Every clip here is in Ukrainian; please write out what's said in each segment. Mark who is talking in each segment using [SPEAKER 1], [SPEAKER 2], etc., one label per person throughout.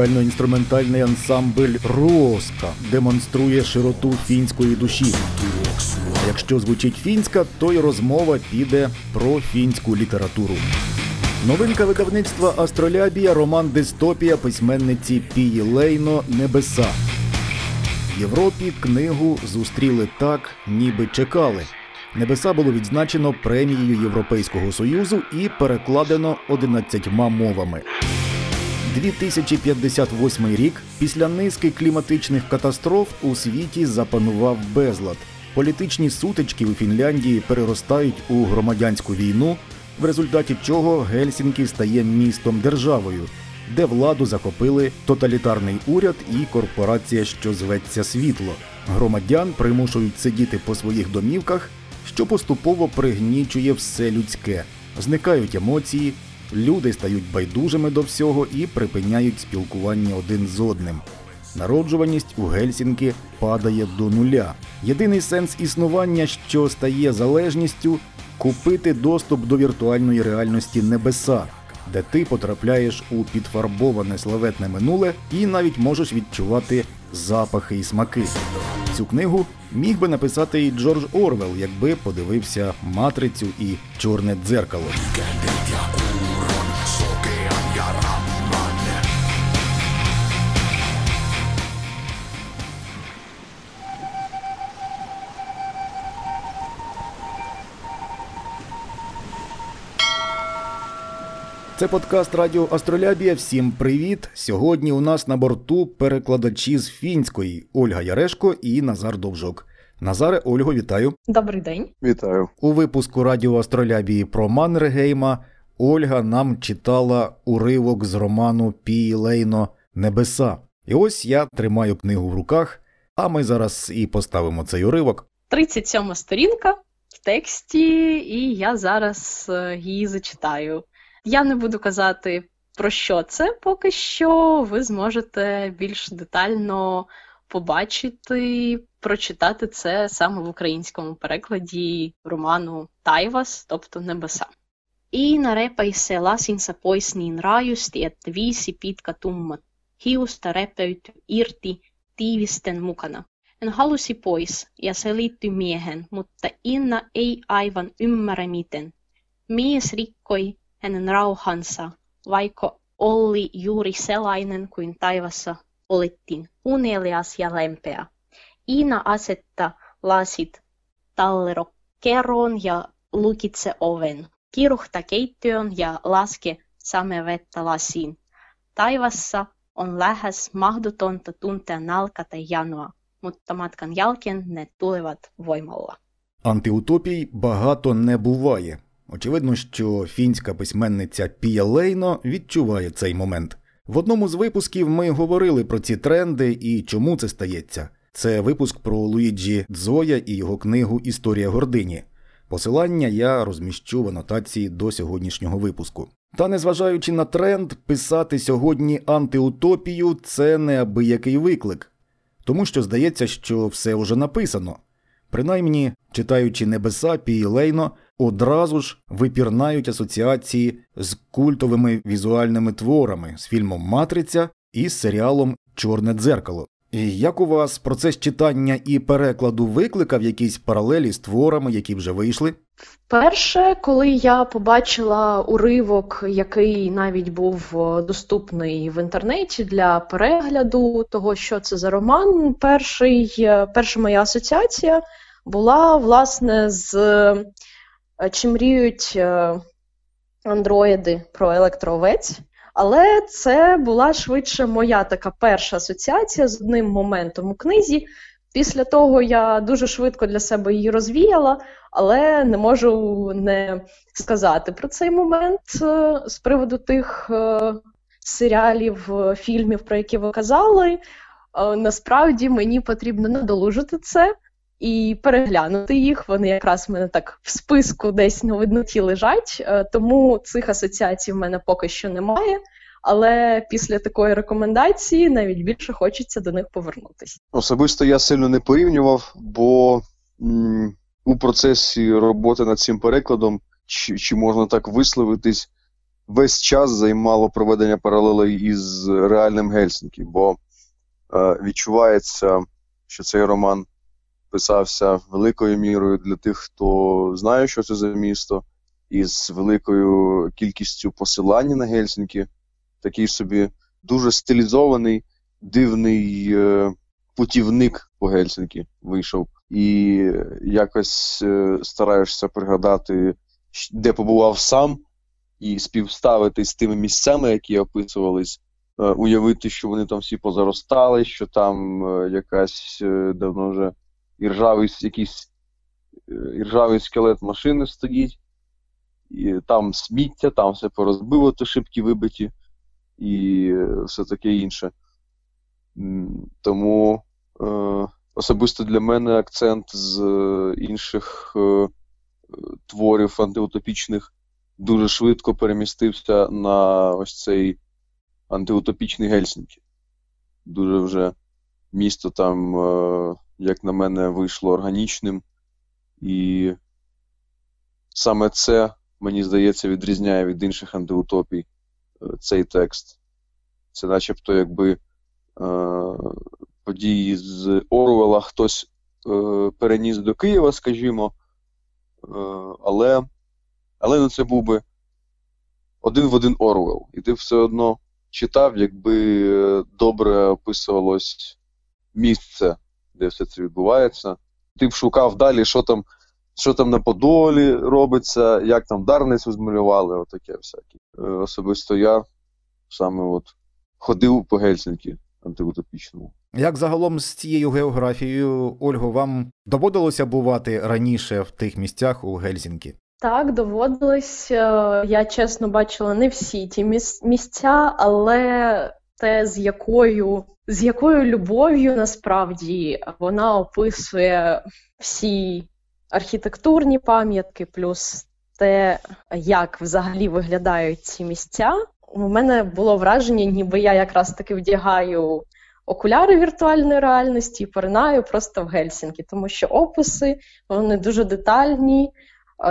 [SPEAKER 1] Вокально-інструментальний ансамбль Роска демонструє широту фінської душі. А якщо звучить фінська, то й розмова піде про фінську літературу. Новинка видавництва Астролябія роман Дистопія письменниці Пії Лейно Небеса. В Європі книгу зустріли так, ніби чекали. Небеса було відзначено премією Європейського Союзу і перекладено 11 мовами. 2058 рік після низки кліматичних катастроф у світі запанував безлад. Політичні сутички у Фінляндії переростають у громадянську війну, в результаті чого Гельсінкі стає містом державою, де владу захопили тоталітарний уряд і корпорація, що зветься світло. Громадян примушують сидіти по своїх домівках, що поступово пригнічує все людське. Зникають емоції, люди стають байдужими до всього і припиняють спілкування один з одним. Народжуваність у Гельсінкі падає до нуля. Єдиний сенс існування, що стає залежністю, купити доступ до віртуальної реальності небеса, де ти потрапляєш у підфарбоване славетне минуле і навіть можеш відчувати запахи і смаки. Цю книгу міг би написати і Джордж Орвел, якби подивився матрицю і чорне дзеркало. Це подкаст Радіо Астролябія. Всім привіт! Сьогодні у нас на борту перекладачі з фінської Ольга Ярешко і Назар Довжок. Назаре, Ольго, вітаю.
[SPEAKER 2] Добрий день.
[SPEAKER 3] Вітаю.
[SPEAKER 1] У випуску Радіо Астролябії про Маннергейма Ольга нам читала уривок з роману Пії Лейно Небеса. І ось я тримаю книгу в руках, а ми зараз і поставимо цей уривок.
[SPEAKER 2] 37 сторінка в тексті, і я зараз е, її зачитаю. Я не буду казати, про що це, поки що ви зможете більш детально побачити, прочитати це саме в українському перекладі роману Тайвас, тобто Небеса. Repäisse lasinsa pois niin raajusti, että viisi pitkä tummat hiusta repeytyi irti tiivisten mukana. En halusi pois, ja se liittyi miehen, mutta Inna ei aivan ymmärrä. Mies rikkoi hänen rauhansa, vaikka oli juuri sellainen kuin taivassa olettiin, unelias ja lempeä. Iina asetta lasit tallerokeroon ja lukitse oven. Kiruhta keittiön ja laske samevettä lasiin. Taivassa on lähes mahdotonta tuntea nälkä tai janoa, mutta matkan jälkeen ne tulevat voimalla.
[SPEAKER 1] Антиутопій багато не буває. Очевидно, що фінська письменниця Пія Лейно відчуває цей момент. В одному з випусків ми говорили про ці тренди і чому це стається. Це випуск про Луїджі Дзоя і його книгу Історія гордині. Посилання я розміщу в анотації до сьогоднішнього випуску. Та незважаючи на тренд, писати сьогодні антиутопію це неабиякий виклик, тому що здається, що все вже написано. Принаймні, читаючи небеса і Лейно, одразу ж випірнають асоціації з культовими візуальними творами з фільмом Матриця і з серіалом Чорне дзеркало. Як у вас процес читання і перекладу викликав якісь паралелі з творами, які вже вийшли?
[SPEAKER 2] Вперше, коли я побачила уривок, який навіть був доступний в інтернеті для перегляду того, що це за роман, перший, перша моя асоціація була власне з чи мріють андроїди про електроовець. Але це була швидше моя така перша асоціація з одним моментом у книзі. Після того я дуже швидко для себе її розвіяла, але не можу не сказати про цей момент з приводу тих серіалів, фільмів, про які ви казали. Насправді мені потрібно надолужити це і переглянути їх. Вони якраз в мене так в списку десь на видноті лежать, тому цих асоціацій в мене поки що немає. Але після такої рекомендації навіть більше хочеться до них повернутися.
[SPEAKER 3] Особисто я сильно не порівнював, бо м, у процесі роботи над цим перекладом, чи, чи можна так висловитись, весь час займало проведення паралелей із реальним Гельсінкі, бо е, відчувається, що цей роман писався великою мірою для тих, хто знає, що це за місто, із великою кількістю посилань на Гельсінкі. Такий собі дуже стилізований, дивний е, путівник по Гельсінкі вийшов. І якось е, стараєшся пригадати, де побував сам, і співставити з тими місцями, які описувались, е, уявити, що вони там всі позаростали, що там якась давно вже іржавий якийсь е, іржавий скелет машини стоїть, і там сміття, там все порозбило, то шибки вибиті, і е, все таке інше. Тому е, особисто для мене акцент з е, інших е, творів антиутопічних дуже швидко перемістився на ось цей антиутопічний Гельсінкі. Дуже вже місто там, як на мене, вийшло органічним. І саме це, мені здається, відрізняє від інших антиутопій е, цей текст. Це начебто якби е, події з Орвела хтось е, переніс до Києва, скажімо. Е, але, але ну, це був би один в один Орвел. І ти все одно читав, якби е, добре описувалось місце, де все це відбувається. Ти б шукав далі, що там, що там на Подолі робиться, як там Дарницю змалювали, отаке всяке. Е, Особисто я саме от ходив по Гельсінкі антиутопічному.
[SPEAKER 1] Як загалом з цією географією, Ольго, вам доводилося бувати раніше в тих місцях у Гельсінкі?
[SPEAKER 2] Так, доводилось. Е, Я чесно бачила не всі ті місця, але те, з якою, з якою любов'ю насправді вона описує всі архітектурні пам'ятки, плюс те, як взагалі виглядають ці місця. У мене було враження, ніби я якраз таки вдягаю окуляри віртуальної реальності і поринаю просто в Гельсінкі, тому що описи вони дуже детальні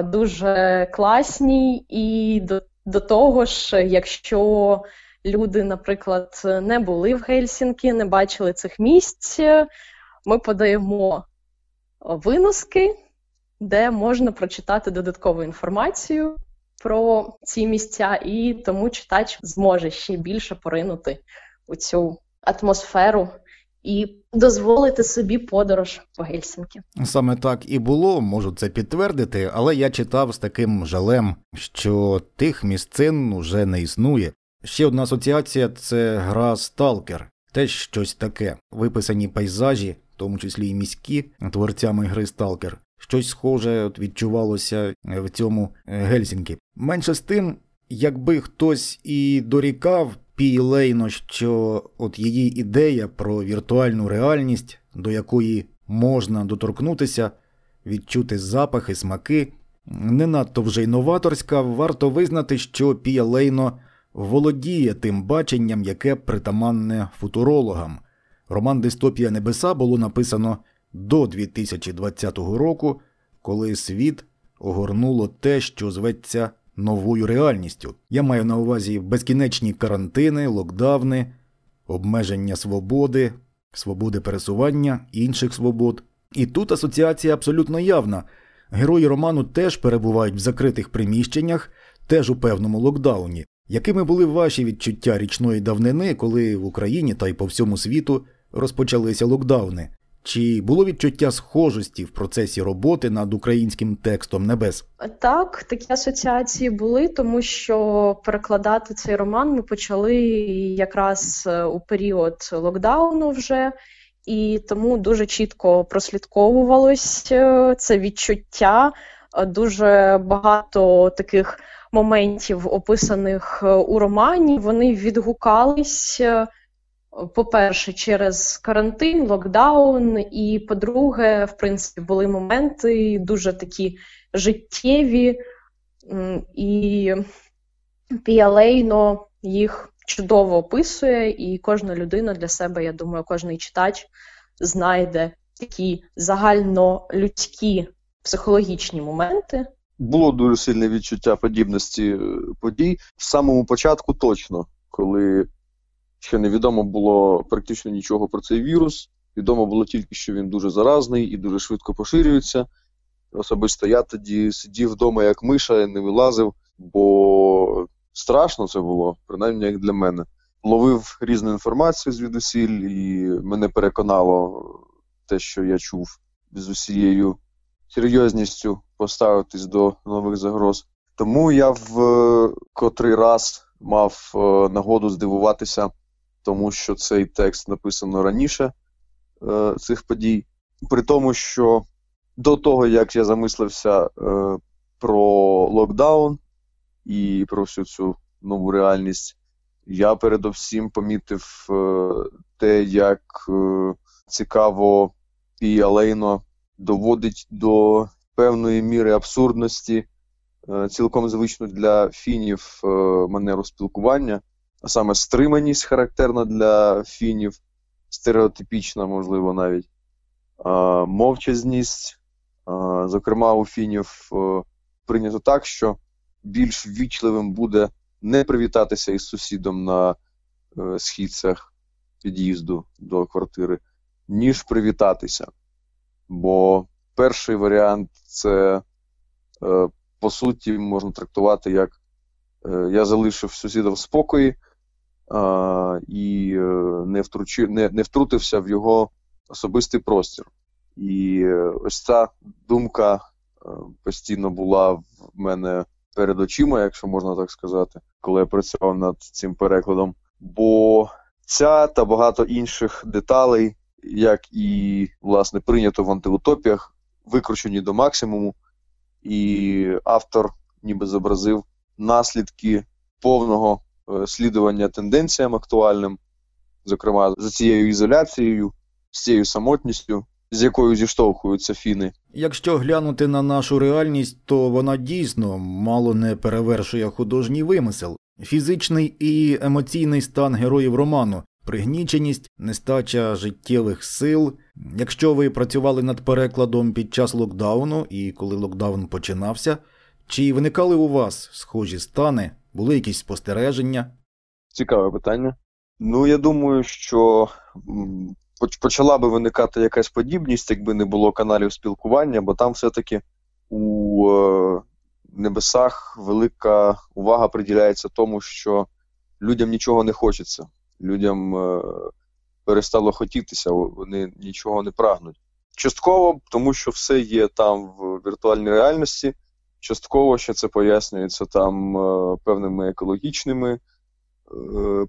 [SPEAKER 2] дуже класні, і до, до того ж, якщо люди, наприклад, не були в Гельсінкі, не бачили цих місць, ми подаємо виноски, де можна прочитати додаткову інформацію про ці місця, і тому читач зможе ще більше поринути у цю атмосферу і дозволити собі подорож по Гельсінкі.
[SPEAKER 1] Саме так і було, можу це підтвердити, але я читав з таким жалем, що тих місцин уже не існує. Ще одна асоціація це гра Сталкер, теж щось таке, виписані пейзажі, в тому числі і міські творцями гри Сталкер. Щось схоже відчувалося в цьому Гельсінкі. Менше з тим, якби хтось і дорікав Пі Лейно, що от її ідея про віртуальну реальність, до якої можна доторкнутися, відчути запахи, смаки, не надто вже й новаторська, варто визнати, що Пія Лейно володіє тим баченням, яке притаманне футурологам. Роман Дистопія Небеса було написано до 2020 року, коли світ огорнуло те, що зветься новою реальністю. Я маю на увазі безкінечні карантини, локдавни, обмеження свободи, свободи пересування, інших свобод. І тут асоціація абсолютно явна. Герої роману теж перебувають в закритих приміщеннях, теж у певному локдауні. Якими були ваші відчуття річної давнини, коли в Україні та й по всьому світу розпочалися локдауни? Чи було відчуття схожості в процесі роботи над українським текстом небес?
[SPEAKER 2] Так, такі асоціації були, тому що перекладати цей роман ми почали якраз е, у період локдауну вже, і тому дуже чітко прослідковувалось е, це відчуття. Е, Дуже багато таких моментів, описаних е, у романі, вони відгукались. е, по-перше, через карантин, локдаун, і по-друге, в принципі, були моменти дуже такі життєві, і Пія Лейно їх чудово описує, і кожна людина для себе, я думаю, кожний читач знайде такі загальнолюдські психологічні моменти
[SPEAKER 3] було дуже сильне відчуття подібності е, подій. В самому початку точно, коли ще невідомо було практично нічого про цей вірус. Відомо було тільки, що він дуже заразний і дуже швидко поширюється. Особисто я тоді сидів вдома як миша, не вилазив, бо страшно це було, принаймні як для мене. Ловив різну інформацію звідусіль, і мене переконало те, що я чув з усією серйозністю поставитись до нових загроз. Тому я в е, котрий раз мав е, нагоду здивуватися, тому що цей текст написано раніше е, цих подій. При тому, що до того, як я замислився про локдаун і про всю цю нову реальність, я передовсім помітив те, як цікаво і алейно доводить до певної міри абсурдності, е, цілком звично для фінів е, манеру спілкування, а саме стриманість характерна для фінів, стереотипічна, можливо, навіть мовчазність. Зокрема, у фінів е, прийнято так, що більш ввічливим буде не привітатися із сусідом на східцях під'їзду до квартири, ніж привітатися. Бо перший варіант це, е, по суті, можна трактувати як е, я залишив сусіда в спокої і е, не, втручи, не, не втрутився в його особистий простір. І ось ця думка постійно була в мене перед очима, якщо можна так сказати, коли я працював над цим перекладом. Бо ця та багато інших деталей як і власне прийнято в антиутопіях, викручені до максимуму, і автор ніби зобразив наслідки повного е, слідування тенденціям актуальним, зокрема за цією ізоляцією, з цією самотністю, з якою зіштовхуються фіни.
[SPEAKER 1] Якщо глянути на нашу реальність, то вона дійсно мало не перевершує художній вимисел. Фізичний і емоційний стан героїв роману пригніченість, нестача життєвих сил. Якщо ви працювали над перекладом під час локдауну і коли локдаун починався, чи виникали у вас схожі стани, були якісь спостереження?
[SPEAKER 3] Цікаве питання. Ну, я думаю, що почала би виникати якась подібність, якби не було каналів спілкування, бо там все-таки у е, небесах велика увага приділяється тому, що людям нічого не хочеться людям е, перестало хотітися, вони нічого не прагнуть. Частково, тому що все є там в віртуальній реальності. Частково ще це пояснюється там е, певними екологічними е,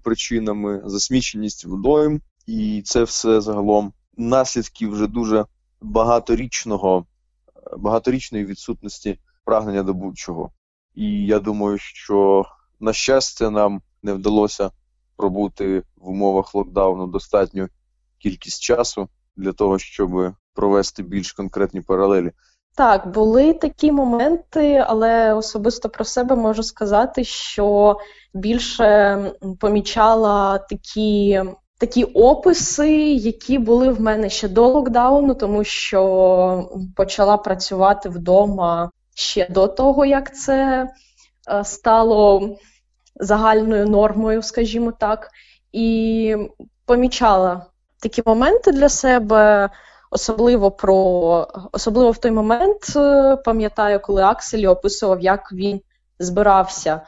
[SPEAKER 3] причинами, засміченість водойм, і це все загалом наслідки вже дуже багаторічного, багаторічної відсутності прагнення до будь-чого. І я думаю, що на щастя, нам не вдалося пробути в умовах локдауну достатню кількість часу для того, щоб провести більш конкретні паралелі.
[SPEAKER 2] Так, були такі моменти, але особисто про себе можу сказати, що більше помічала такі такі описи, які були в мене ще до локдауну, тому що почала працювати вдома ще до того, як це е, стало загальною нормою, скажімо так, і помічала такі моменти для себе. Особливо про особливо в той момент е, пам'ятаю, коли Аксель описував, як він збирався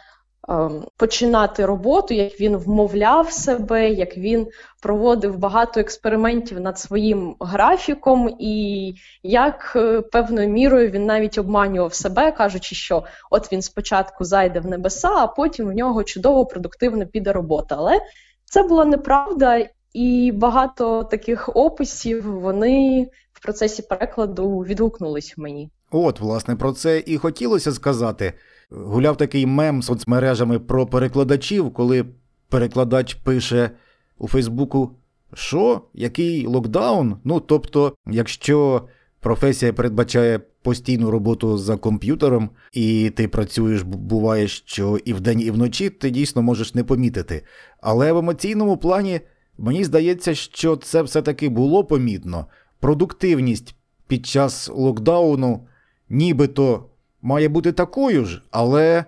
[SPEAKER 2] починати роботу, як він вмовляв себе, як він проводив багато експериментів над своїм графіком, і як е, певною мірою він навіть обманював себе, кажучи, що от він спочатку зайде в небеса, а потім в нього чудово продуктивно піде робота. Але це була неправда, і багато таких описів вони в процесі перекладу відгукнулись в мені.
[SPEAKER 1] От, власне, про це і хотілося сказати. Гуляв такий мем соцмережами про перекладачів, коли перекладач пише у Фейсбуку, що, який локдаун? Ну, тобто, якщо професія передбачає постійну роботу за комп'ютером, і ти працюєш, буває, що і вдень, і вночі, ти дійсно можеш не помітити. Але в емоційному плані мені здається, що це все-таки було помітно. Продуктивність під час локдауну нібито має бути такою ж, але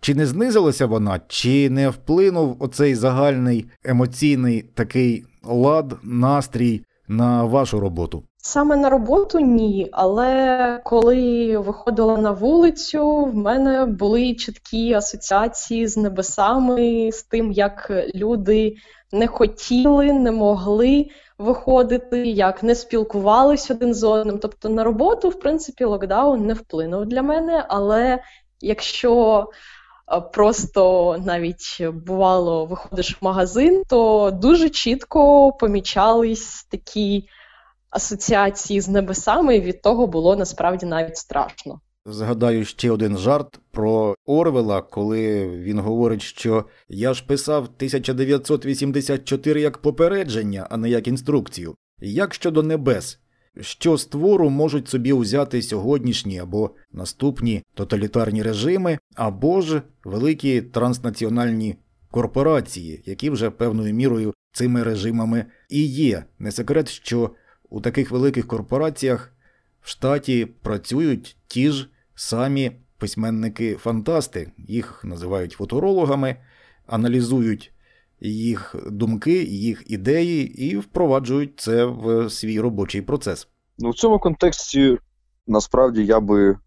[SPEAKER 1] чи не знизилася вона, чи не вплинув оцей загальний емоційний такий лад, настрій на вашу роботу?
[SPEAKER 2] Саме на роботу ні, але коли виходила на вулицю, в мене були чіткі асоціації з небесами, з тим, як люди не хотіли, не могли виходити, як не спілкувались один з одним. Тобто на роботу, в принципі, локдаун не вплинув для мене, але якщо просто навіть бувало виходиш в магазин, то дуже чітко помічались такі асоціації з небесами, і від того було насправді навіть страшно.
[SPEAKER 1] Згадаю ще один жарт про Орвела, коли він говорить, що я ж писав 1984 як попередження, а не як інструкцію. Як щодо небес, що з твору можуть собі узяти сьогоднішні або наступні тоталітарні режими, або ж великі транснаціональні корпорації, які вже певною мірою цими режимами і є. Не секрет, що у таких великих корпораціях в штаті працюють ті ж самі письменники-фантасти, їх називають футурологами, аналізують їх думки, їх ідеї і впроваджують це в свій робочий процес.
[SPEAKER 3] Ну, в цьому контексті насправді я би е,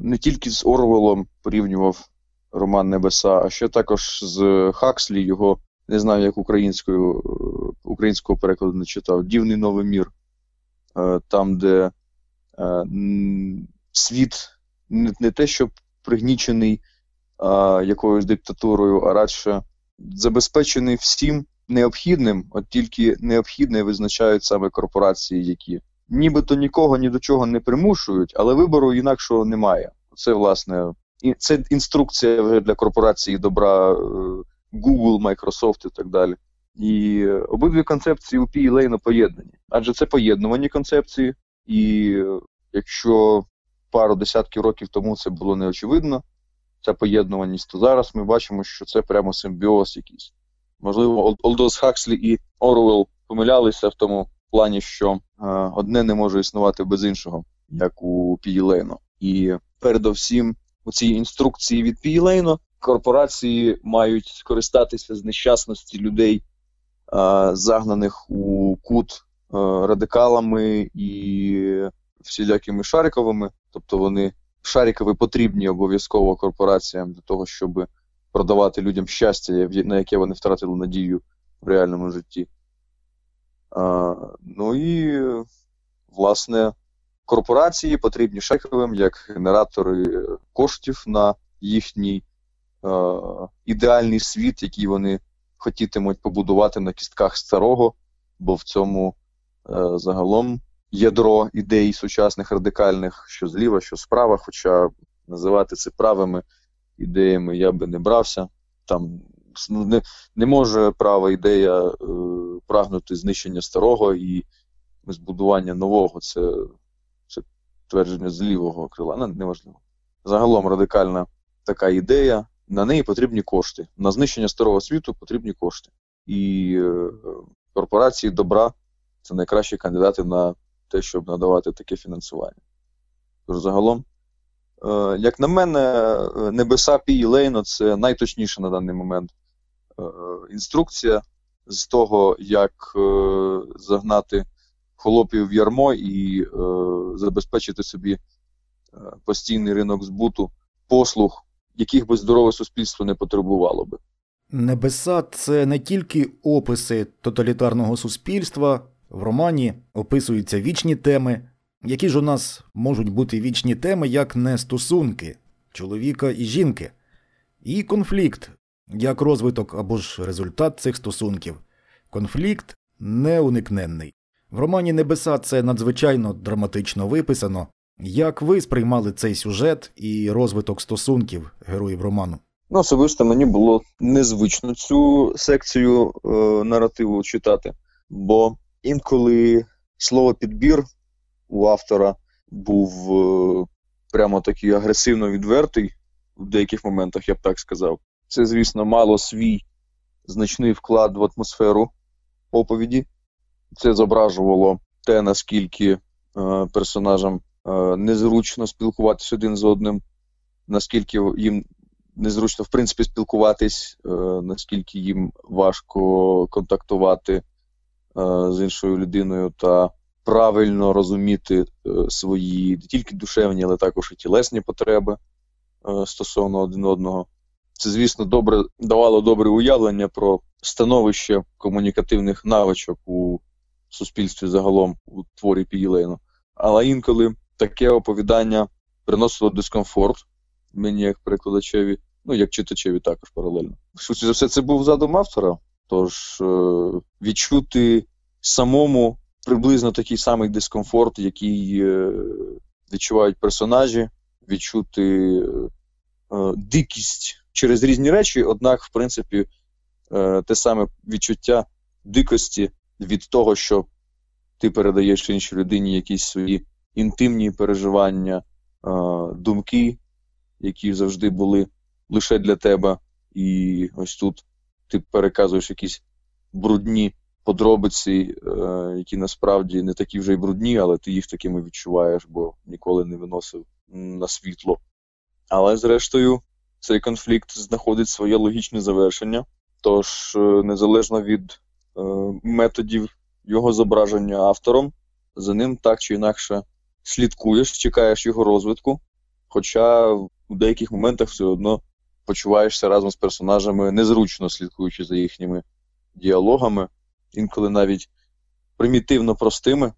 [SPEAKER 3] не тільки з Орвелом порівнював роман Небеса, а ще також з Хакслі, його не знаю, як українською, е, українського перекладу не читав, Дівний новий мір, е, там, де е, світ не, не те, що пригнічений а, якоюсь диктатурою, а радше забезпечений всім необхідним, от тільки необхідне визначають саме корпорації, які нібито нікого ні до чого не примушують, але вибору інакшого немає. Це, власне, це інструкція вже для корпорації добра е, Google, Microsoft і так далі. І обидві концепції у Пі Лейна поєднані. Адже це поєднувані концепції, і якщо пару десятків років тому це було неочевидно, ця поєднуваність, то зараз ми бачимо, що це прямо симбіоз якийсь. Можливо, Олдос Хакслі і Оруелл помилялися в тому плані, що е, одне не може існувати без іншого, як у Пієлейно. І передовсім у цій інструкції від Пієлейно корпорації мають скористатися з нещасності людей, е, загнаних у кут е, радикалами і всілякими шариковими, тобто вони шарикові потрібні обов'язково корпораціям для того, щоб продавати людям щастя, на яке вони втратили надію в реальному житті. А, Ну і, власне, корпорації потрібні шариковим як генератори коштів на їхній е, ідеальний світ, який вони хотітимуть побудувати на кістках старого, бо в цьому е, загалом ядро ідей сучасних радикальних, що зліва, що справа, хоча називати це правими ідеями я би не брався. Там ну, не не може права ідея е, прагнути знищення старого і збудування нового. Це це твердження з лівого крила. Не, неважливо. Загалом радикальна така ідея. На неї потрібні кошти. На знищення старого світу потрібні кошти. І е, корпорації добра це найкращі кандидати на те, щоб надавати таке фінансування. Тож загалом, е, як на мене, е, небеса Пі Лейно це найточніша на даний момент е, інструкція з того, як загнати холопів в ярмо і забезпечити собі постійний ринок збуту послуг, яких би здорове суспільство не потребувало би.
[SPEAKER 1] Небеса це не тільки описи тоталітарного суспільства, в романі описуються вічні теми. Які ж у нас можуть бути вічні теми, як не стосунки чоловіка і жінки, і конфлікт, як розвиток або ж результат цих стосунків. Конфлікт неуникненний. В романі Небеса це надзвичайно драматично виписано. Як ви сприймали цей сюжет і розвиток стосунків героїв роману?
[SPEAKER 3] Ну, особисто мені було незвично цю секцію е, наративу читати, бо Інколи слово підбір у автора був е, прямо такий агресивно відвертий в деяких моментах, я б так сказав. Це, звісно, мало свій значний вклад в атмосферу оповіді. Це зображувало те, наскільки е, персонажам е, незручно спілкуватися один з одним, наскільки їм незручно в принципі спілкуватись, е, наскільки їм важко контактувати з іншою людиною та правильно розуміти е, свої не тільки душевні, але також і тілесні потреби стосовно один одного. Це, звісно, добре давало добре уявлення про становище комунікативних навичок у суспільстві загалом у творі Пігілейну. Але інколи таке оповідання приносило дискомфорт мені як перекладачеві, ну як читачеві також паралельно. Швидше за все, це був задум автора. Тож е, відчути самому приблизно такий самий дискомфорт, який е, відчувають персонажі, відчути е, дикість через різні речі, однак, в принципі, те саме відчуття дикості від того, що ти передаєш іншій людині якісь свої інтимні переживання, думки, які завжди були лише для тебе, і ось тут ти переказуєш якісь брудні подробиці, е, які насправді не такі вже й брудні, але ти їх такими відчуваєш, бо ніколи не виносив на світло. Але, зрештою, цей конфлікт знаходить своє логічне завершення. Тож, е, незалежно від е, методів його зображення автором, за ним так чи інакше слідкуєш, чекаєш його розвитку. Хоча в деяких моментах все одно почуваєшся разом з персонажами незручно слідкуючи за їхніми діалогами, інколи навіть примітивно простими,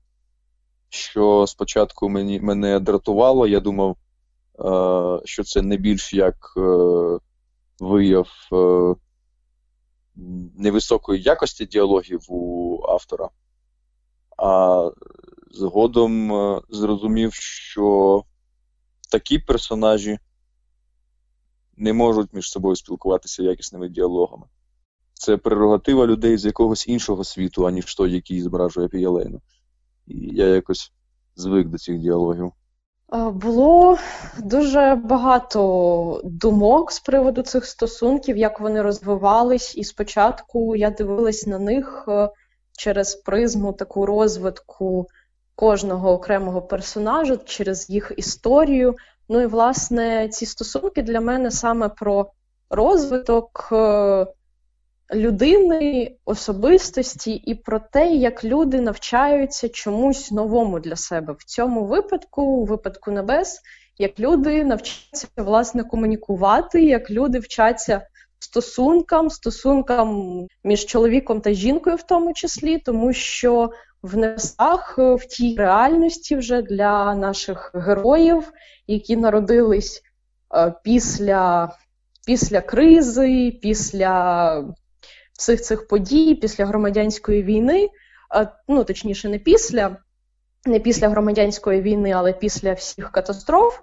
[SPEAKER 3] що спочатку мені, мене дратувало, я думав, е, що це не більш як е, вияв е, невисокої якості діалогів у автора, а згодом е, зрозумів, що такі персонажі не можуть між собою спілкуватися якісними діалогами. Це прерогатива людей з якогось іншого світу, аніж той, який зображує Піялейну. І я якось звик до цих діалогів.
[SPEAKER 2] Було дуже багато думок з приводу цих стосунків, як вони розвивались, і спочатку я дивилась на них е, через призму таку розвитку кожного окремого персонажа, через їх історію. Ну і власне ці стосунки для мене саме про розвиток е, людини, особистості і про те, як люди навчаються чомусь новому для себе. В цьому випадку, у випадку небес, як люди навчаються власне комунікувати, як люди вчаться стосункам, стосункам між чоловіком та жінкою, в тому числі, тому що в небесах, в тій реальності вже для наших героїв які народились е, після після кризи, після всіх цих подій, після громадянської війни, е, ну точніше, не після, не після громадянської війни, але після всіх катастроф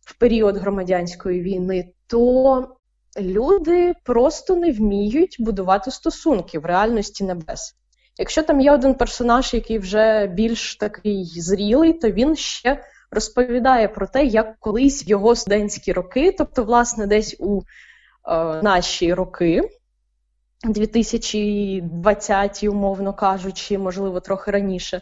[SPEAKER 2] в період громадянської війни, то люди просто не вміють будувати стосунки в реальності небес. Якщо там є один персонаж, який вже більш такий зрілий, то він ще розповідає про те, як колись в його студентські роки, тобто, власне, десь у е, наші роки, 2020, умовно кажучи, можливо, трохи раніше,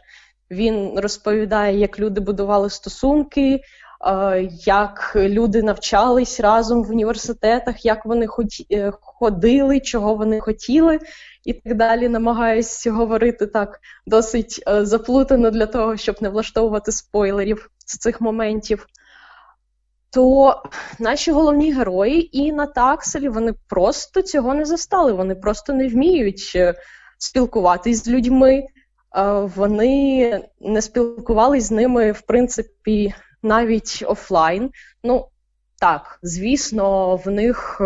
[SPEAKER 2] він розповідає, як люди будували стосунки. Е, як люди навчались разом в університетах, як вони е, ходили, чого вони хотіли, і так далі. Намагаюсь говорити так досить е, заплутано для того, щоб не влаштовувати спойлерів з цих моментів. То наші головні герої і на такселі вони просто цього не застали. Вони просто не вміють е, спілкуватись з людьми. Е, вони не спілкувалися з ними, в принципі, навіть офлайн. Ну, так, звісно, в них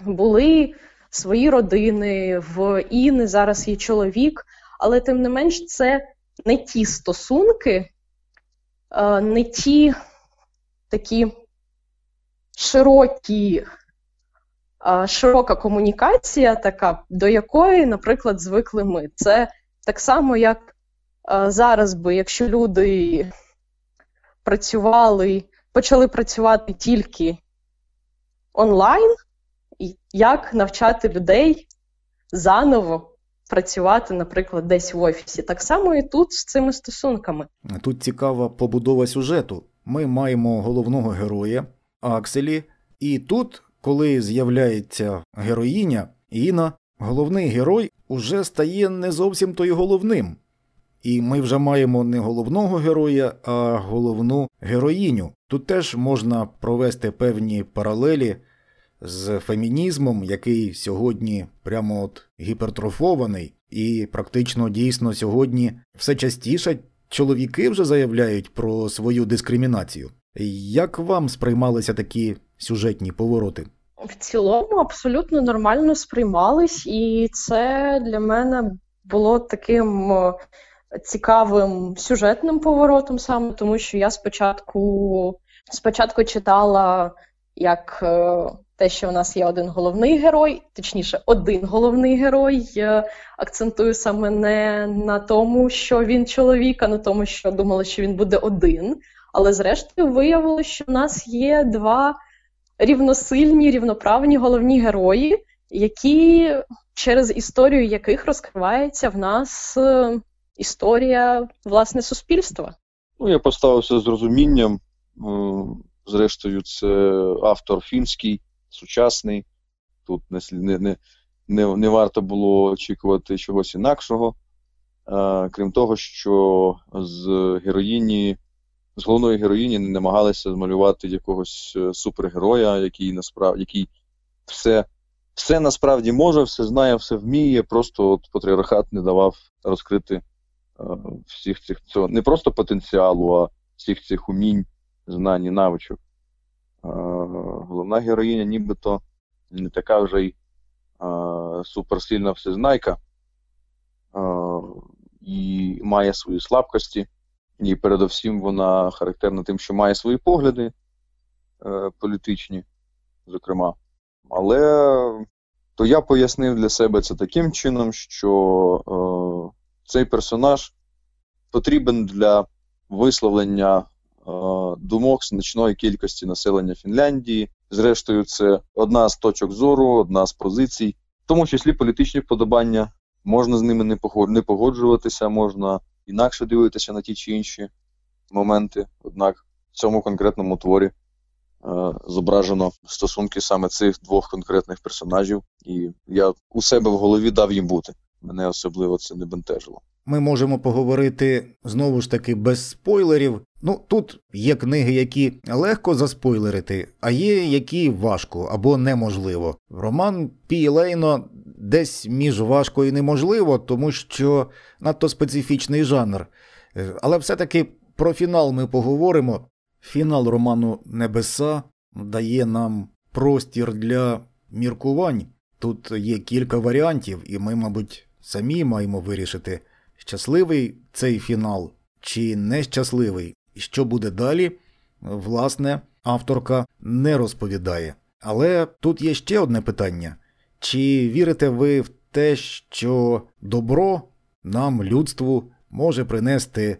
[SPEAKER 2] були свої родини, в Іни зараз є чоловік, але тим не менш, це не ті стосунки, е, не ті такі широкі. Е, широка комунікація, така, до якої, наприклад, звикли ми. Це так само, як е, зараз би, якщо люди працювали, почали працювати тільки онлайн, як навчати людей заново працювати, наприклад, десь в офісі. Так само і тут з цими стосунками.
[SPEAKER 1] Тут цікава побудова сюжету. Ми маємо головного героя, Акселі. І тут, коли з'являється героїня, Іна, головний герой уже стає не зовсім той головним. І ми вже маємо не головного героя, а головну героїню. Тут теж можна провести певні паралелі з фемінізмом, який сьогодні прямо от гіпертрофований, і практично дійсно сьогодні все частіше чоловіки вже заявляють про свою дискримінацію. Як вам сприймалися такі сюжетні повороти?
[SPEAKER 2] В цілому абсолютно нормально сприймались, і це для мене було таким цікавим сюжетним поворотом, саме тому що я спочатку спочатку читала як е, те, що у нас є один головний герой, точніше, один головний герой. Акцентую саме не на тому, що він чоловік, а на тому, що думала, що він буде один. Але зрештою виявилося, що в нас є два рівносильні, рівноправні головні герої, які через історію яких розкривається в нас е, історія власне суспільства.
[SPEAKER 3] Ну, я поставився з розумінням. Зрештою, це автор фінський, сучасний. Тут не не, не, не варто було очікувати чогось інакшого. А, Крім того, що з героїні, з головної героїні не намагалися змалювати якогось е, супергероя, який насправді який все все насправді може, все знає, все вміє. Просто от патріархат не давав розкрити а, всіх цих цього не просто потенціалу, а всіх цих умінь знань і навичок. Головна героїня нібито не така вже й суперсильна всезнайка і має свої слабкості. І передовсім вона характерна тим, що має свої погляди е, політичні, зокрема. Але то я пояснив для себе це таким чином, що е, цей персонаж потрібен для висловлення Е, думок значної кількості населення Фінляндії. Зрештою, це одна з точок зору, одна з позицій, в тому числі політичні вподобання. Можна з ними не погоджуватися, можна інакше дивитися на ті чи інші моменти. Однак в цьому конкретному творі е, зображено стосунки саме цих двох конкретних персонажів, і я у себе в голові дав їм бути. Мене особливо це не бентежило.
[SPEAKER 1] Ми можемо поговорити знову ж таки без спойлерів. Ну тут є книги, які легко заспойлерити, а є які важко або неможливо. Роман Пі Лейно десь між важко і неможливо, тому що надто специфічний жанр. Е, але все-таки про фінал ми поговоримо. Фінал роману Небеса дає нам простір для міркувань. Тут є кілька варіантів, і ми, мабуть, самі маємо вирішити щасливий цей фінал чи нещасливий, і що буде далі, власне, авторка не розповідає. Але тут є ще одне питання: чи вірите ви в те, що добро нам, людству, може принести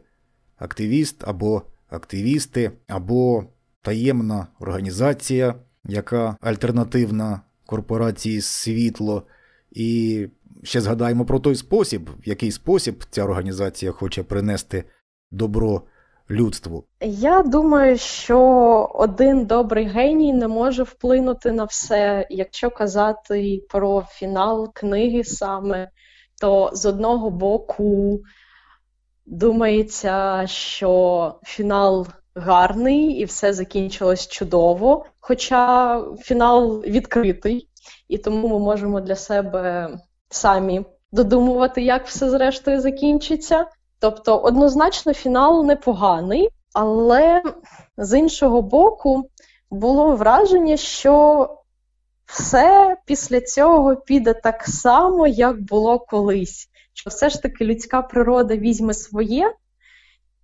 [SPEAKER 1] активіст або активісти, або таємна організація, яка альтернативна корпорації світло, і ще згадаємо про той спосіб, в який спосіб ця організація хоче принести добро людству.
[SPEAKER 2] Я думаю, що один добрий геній не може вплинути на все. Якщо казати про фінал книги саме, то з одного боку думається, що фінал гарний і все закінчилось чудово, хоча фінал відкритий, і тому ми можемо для себе самі додумувати, як все зрештою закінчиться. Тобто, однозначно, фінал непоганий, але з іншого боку, було враження, що все після цього піде так само, як було колись. Що все ж таки людська природа візьме своє,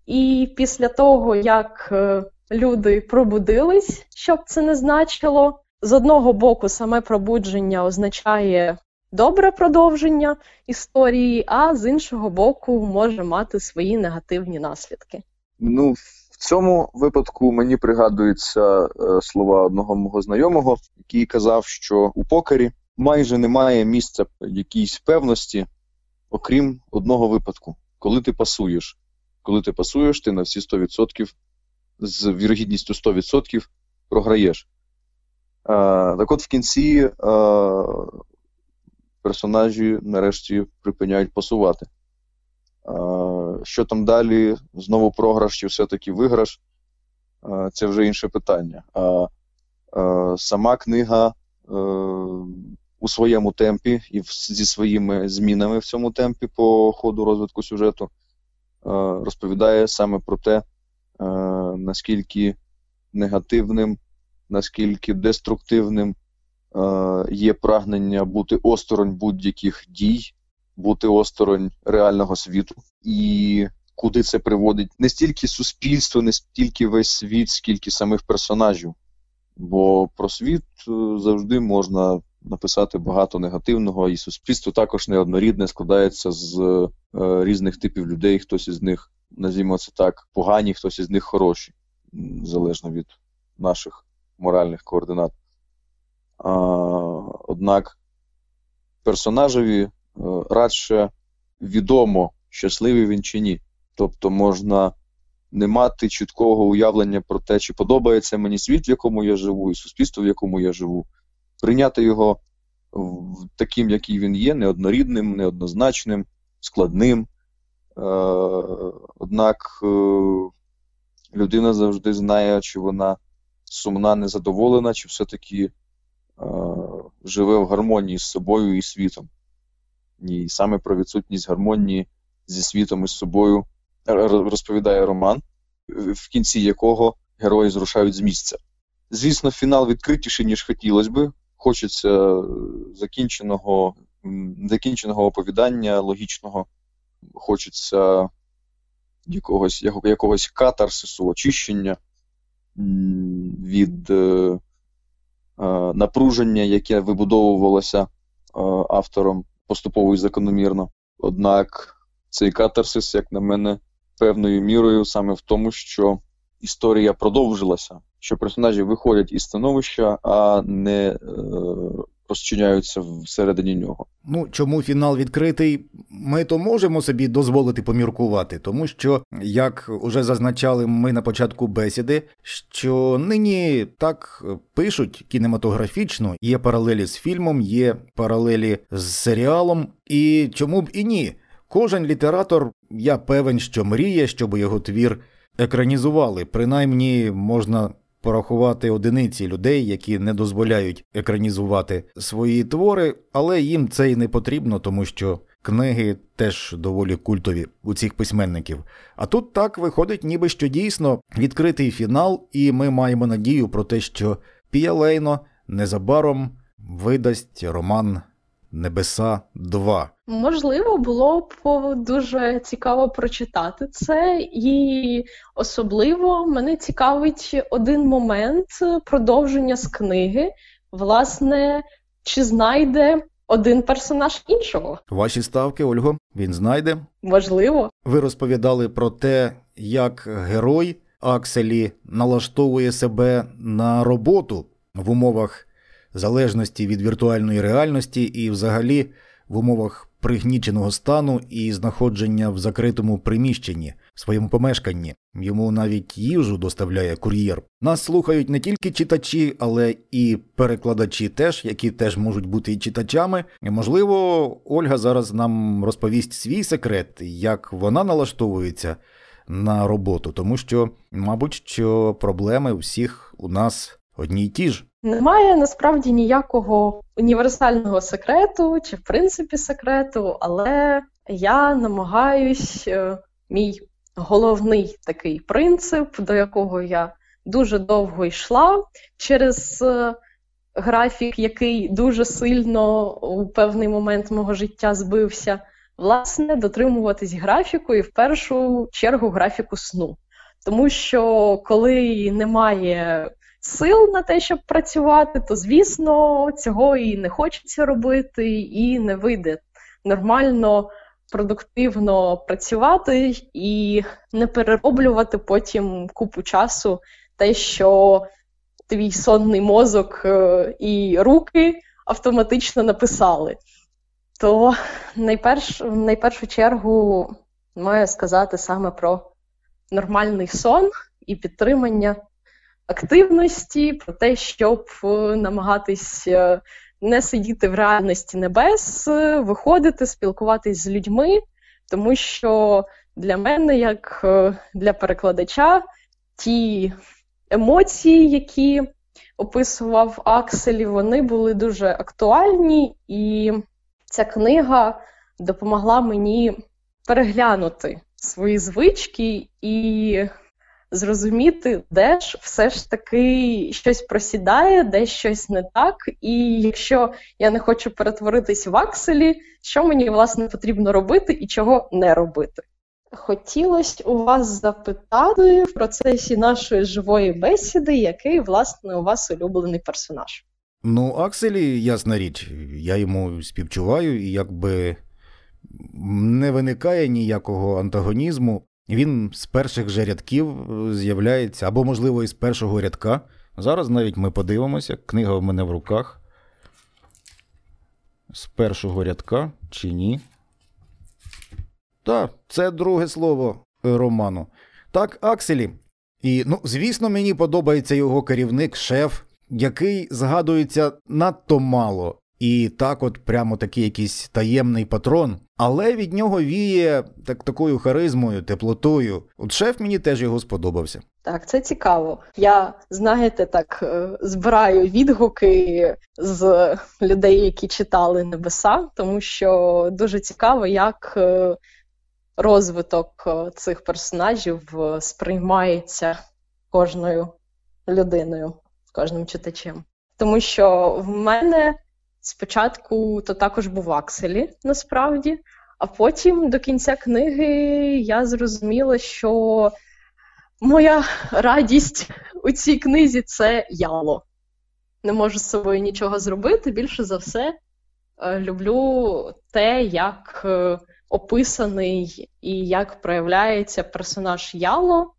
[SPEAKER 2] і після того, як е, люди пробудились, що б це не значило, з одного боку, саме пробудження означає добре продовження історії, а з іншого боку, може мати свої негативні наслідки.
[SPEAKER 3] Ну, в цьому випадку мені пригадуються е, слова одного мого знайомого, який казав, що у покері майже немає місця якійсь певності, окрім одного випадку, коли ти пасуєш. Коли ти пасуєш, ти на всі 100% з вірогідністю 100% програєш. Так от в кінці персонажі нарешті припиняють пасувати. Що там далі? Знову програш чи все-таки виграш? Це вже інше питання. А сама книга е, у своєму темпі і зі своїми змінами в цьому темпі по ходу розвитку сюжету розповідає саме про те, наскільки негативним, наскільки деструктивним є прагнення бути осторонь будь-яких дій, бути осторонь реального світу, і куди це приводить не стільки суспільство, не стільки весь світ, скільки самих персонажів. Бо про світ е, завжди можна написати багато негативного, і суспільство також неоднорідне, складається з е, різних типів людей. Хтось із них, називаємо це так, погані, хтось із них хороші, залежно від наших моральних координат. Однак персонажеві е, радше відомо, щасливий він чи ні. Тобто можна не мати чіткого уявлення про те, чи подобається мені світ, в якому я живу, і суспільство, в якому я живу, прийняти його таким, який він є, неоднорідним, неоднозначним, складним. Е, однак е, людина завжди знає, чи вона сумна, незадоволена, чи все-таки живе в гармонії з собою і світом. І саме про відсутність гармонії зі світом і з собою розповідає роман, в кінці якого герої зрушають з місця. Звісно, фінал відкритіший, ніж хотілося би. Хочеться закінченого закінченого оповідання, логічного, хочеться якогось якогось катарсису, очищення від е, е, напруження, яке вибудовувалося е, автором поступово і закономірно. Однак цей катарсис, як на мене, певною мірою саме в тому, що історія продовжилася, що персонажі виходять із становища, а не е, розчиняються всередині нього.
[SPEAKER 1] Ну чому фінал відкритий? Ми то можемо собі дозволити поміркувати, тому що, як уже зазначали ми на початку бесіди, що нині так пишуть кінематографічно, є паралелі з фільмом, є паралелі з серіалом, і чому б і ні? Кожен літератор, я певен, що мріє, щоб його твір екранізували. Принаймні можна порахувати одиниці людей, які не дозволяють екранізувати свої твори, але їм це й не потрібно, тому що книги теж доволі культові у цих письменників. А тут так виходить, ніби що дійсно відкритий фінал, і ми маємо надію про те, що Пія Лейно незабаром видасть роман Небеса 2.
[SPEAKER 2] Можливо, було б дуже цікаво прочитати це, і особливо мене цікавить один момент продовження з книги. Власне, чи знайде один персонаж іншого?
[SPEAKER 1] Ваші ставки, Ольго, він знайде?
[SPEAKER 2] Можливо.
[SPEAKER 1] Ви розповідали про те, як герой Акселі налаштовує себе на роботу в умовах залежності від віртуальної реальності і, взагалі, в умовах пригніченого стану і знаходження в закритому приміщенні, в своєму помешканні. Йому навіть їжу доставляє кур'єр. Нас слухають не тільки читачі, але і перекладачі, теж, які теж можуть бути і читачами. Можливо, Ольга зараз нам розповість свій секрет, як вона налаштовується на роботу, тому що, мабуть, що проблеми всіх у нас одні й ті ж.
[SPEAKER 2] Немає насправді ніякого універсального секрету чи, в принципі, секрету, але я намагаюсь, е, мій головний такий принцип, до якого я дуже довго йшла через е, графік, який дуже сильно у певний момент мого життя збився, власне, дотримуватись графіку і в першу чергу графіку сну. Тому що коли немає сил на те, щоб працювати, то звісно цього і не хочеться робити, і не вийде нормально, продуктивно працювати і не перероблювати потім купу часу те, що твій сонний мозок е, і руки автоматично написали. То найперш, в найпершу чергу маю сказати саме про нормальний сон і підтримання активності, про те, щоб намагатись не сидіти в реальності небес, виходити, спілкуватись з людьми, тому що для мене, як для перекладача, ті емоції, які описував Акселі, вони були дуже актуальні, і ця книга допомогла мені переглянути свої звички і зрозуміти, де ж все ж таки щось просідає, де щось не так. І якщо я не хочу перетворитись в Акселі, що мені власне потрібно робити і чого не робити. Хотілося у вас запитати в процесі нашої живої бесіди, який, власне, у вас улюблений персонаж.
[SPEAKER 1] Ну, Акселі, ясна річ, я йому співчуваю, і якби не виникає ніякого антагонізму. Він з перших же рядків з'являється, або, можливо, із першого рядка. Зараз навіть ми подивимося, книга в мене в руках. З першого рядка чи ні. Так, це друге слово е, роману. Так, Акселі. І, ну, звісно, мені подобається його керівник, шеф, який згадується надто мало. І так, от прямо такий якийсь таємний патрон, але від нього віє так такою харизмою, теплотою. От шеф мені теж його сподобався.
[SPEAKER 2] Так, це цікаво. Я, знаєте, так е, збираю відгуки з людей, які читали небеса, тому що дуже цікаво, як е, розвиток е, цих персонажів сприймається кожною людиною, кожним читачем. Тому що в мене спочатку то також був Акселі, насправді, а потім до кінця книги я зрозуміла, що моя радість у цій книзі це яло. Не можу з собою нічого зробити. Більше за все, е, люблю те, як е, описаний і як проявляється персонаж Яло,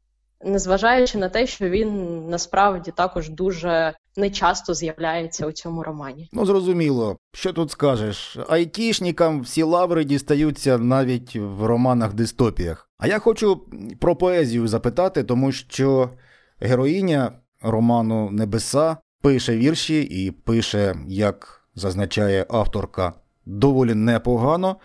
[SPEAKER 2] незважаючи на те, що він насправді також дуже нечасто з'являється у цьому романі.
[SPEAKER 1] Ну зрозуміло, що тут скажеш? Айтішникам всі лаври дістаються навіть в романах дистопіях. А я хочу про поезію запитати, тому що героїня роману Небеса пише вірші і пише, як зазначає авторка, доволі непогано.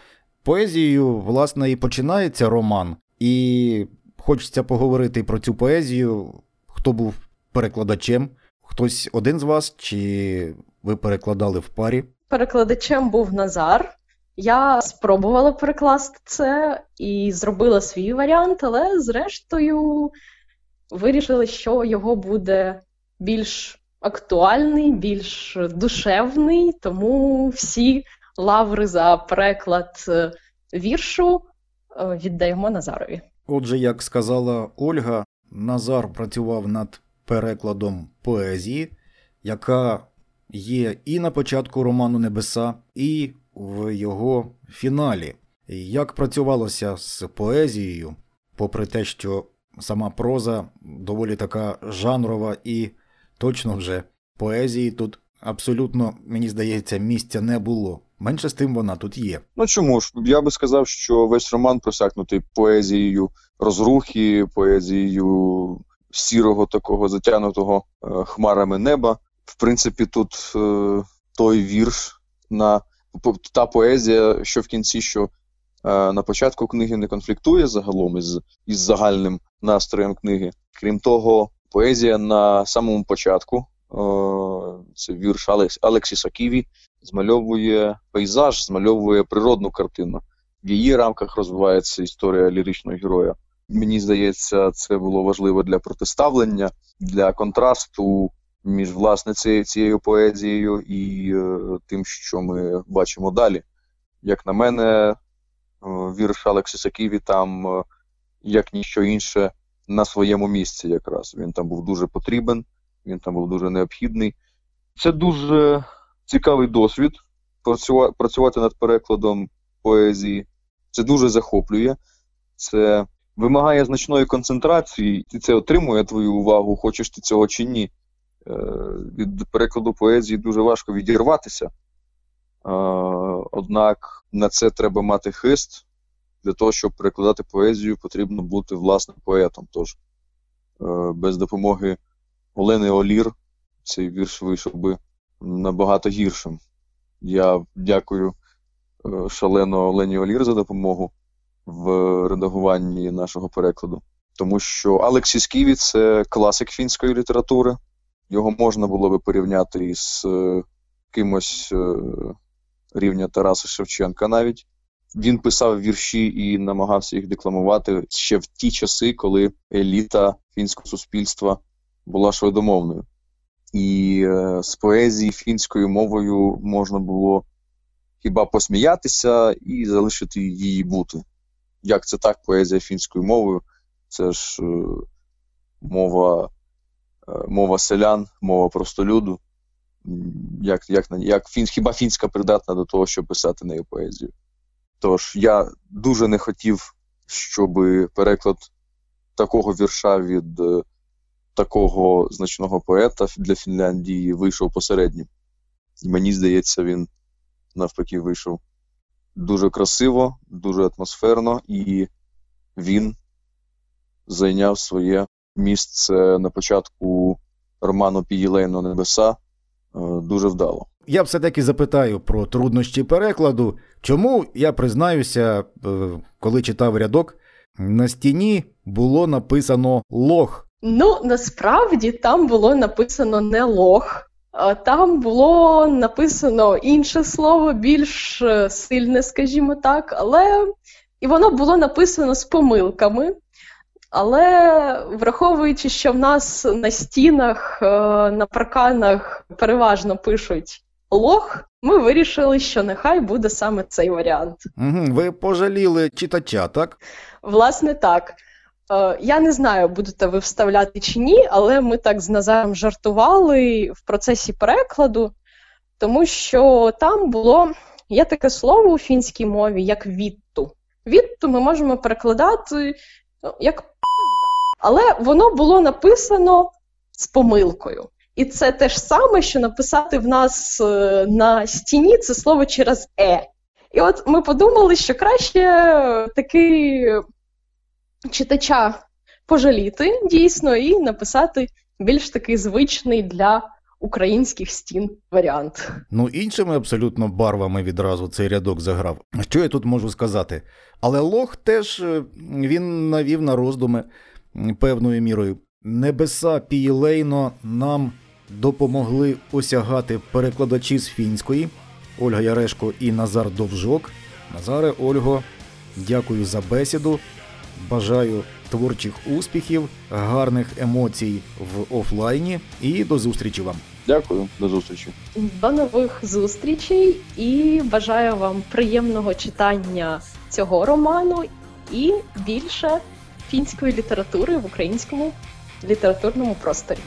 [SPEAKER 1] Поезією, власне, і починається роман, і хочеться поговорити про цю поезію, хто був перекладачем, хтось один з вас, чи ви перекладали в парі?
[SPEAKER 2] Перекладачем був Назар. Я спробувала перекласти це і зробила свій варіант, але зрештою вирішили, що його буде більш актуальний, більш душевний, тому всі лаври за переклад е, віршу е, віддаємо Назарові.
[SPEAKER 1] Отже, як сказала Ольга, Назар працював над перекладом поезії, яка є і на початку роману Небеса, і в його фіналі. Як працювалося з поезією, попри те, що сама проза доволі така жанрова і точно вже поезії тут абсолютно, мені здається, місця не було. Менше з тим вона тут є.
[SPEAKER 3] Ну чому ж? Я би сказав, що весь роман просякнутий поезією розрухи, поезією сірого такого затягнутого е, хмарами неба. В принципі, тут е, той вірш на та поезія, що в кінці, що е, на початку книги не конфліктує загалом із, із загальним настроєм книги. Крім того, поезія на самому початку. Це вірш Алекс, Алексі Саківі, змальовує пейзаж, змальовує природну картину. В її рамках розвивається історія ліричного героя. Мені здається, це було важливо для протиставлення, для контрасту між власне цією поезією і е, тим, що ми бачимо далі. Як на мене, е, вірш Алексіса Ківі там, е, як ніщо інше, на своєму місці якраз. Він там був дуже потрібен, він там був дуже необхідний. Це дуже цікавий досвід працювати над перекладом поезії. Це дуже захоплює, це вимагає значної концентрації, ти це отримує твою увагу, хочеш ти цього чи ні. Е, від перекладу поезії дуже важко відірватися. Е, однак на це треба мати хист. Для того, щоб перекладати поезію, потрібно бути власним поетом. Тож, е, без допомоги Олени Олір цей вірш вийшов би набагато гіршим. Я дякую е, шалено Олені Олір за допомогу в редагуванні нашого перекладу. Тому що Алексіс Ківі це класик фінської літератури. Його можна було би порівняти із е, кимось е, рівня Тараса Шевченка навіть. Він писав вірші і намагався їх декламувати ще в ті часи, коли еліта фінського суспільства була шведомовною. І е, з поезії фінською мовою можна було хіба посміятися і залишити її бути. Як це так, поезія фінською мовою? Це ж е, мова, е, мова селян, мова простолюду. Як, як, як фін, хіба фінська придатна до того, щоб писати нею поезію? Тож я дуже не хотів, щоб переклад такого вірша від такого значного поета для Фінляндії вийшов посереднім. І мені здається, він навпаки вийшов дуже красиво, дуже атмосферно, і він зайняв своє місце на початку роману Пієлейно Небеса е, дуже вдало.
[SPEAKER 1] Я все-таки запитаю про труднощі перекладу. Чому я признаюся, е, коли читав рядок, на стіні було написано лох.
[SPEAKER 2] Ну, насправді там було написано не лох, там було написано інше слово, більш е, сильне, скажімо так, але і воно було написано з помилками. Але враховуючи, що в нас на стінах, е, на парканах переважно пишуть лох, ми вирішили, що нехай буде саме цей варіант.
[SPEAKER 1] Угу, ви пожаліли читача, так?
[SPEAKER 2] Власне, так. Е, Я не знаю, будете ви вставляти чи ні, але ми так з Назаром жартували в процесі перекладу, тому що там було є таке слово у фінській мові, як відту. Відту ми можемо перекладати ну, як але воно було написано з помилкою. І це те ж саме, що написати в нас е, на стіні це слово через е. І от ми подумали, що краще таки читача пожаліти дійсно і написати більш такий звичний для українських стін варіант.
[SPEAKER 1] Ну, іншими абсолютно барвами відразу цей рядок заграв. Що я тут можу сказати? Але лох теж е, він навів на роздуми певною мірою. Небеса Пієлейно нам допомогли осягати перекладачі з фінської Ольга Ярешко і Назар Довжок. Назаре, Ольго, дякую за бесіду. Бажаю творчих успіхів, гарних емоцій в офлайні і до зустрічі вам.
[SPEAKER 3] Дякую, до зустрічі.
[SPEAKER 2] До нових зустрічей і бажаю вам приємного читання цього роману і більше фінської літератури в українському літературному просторі.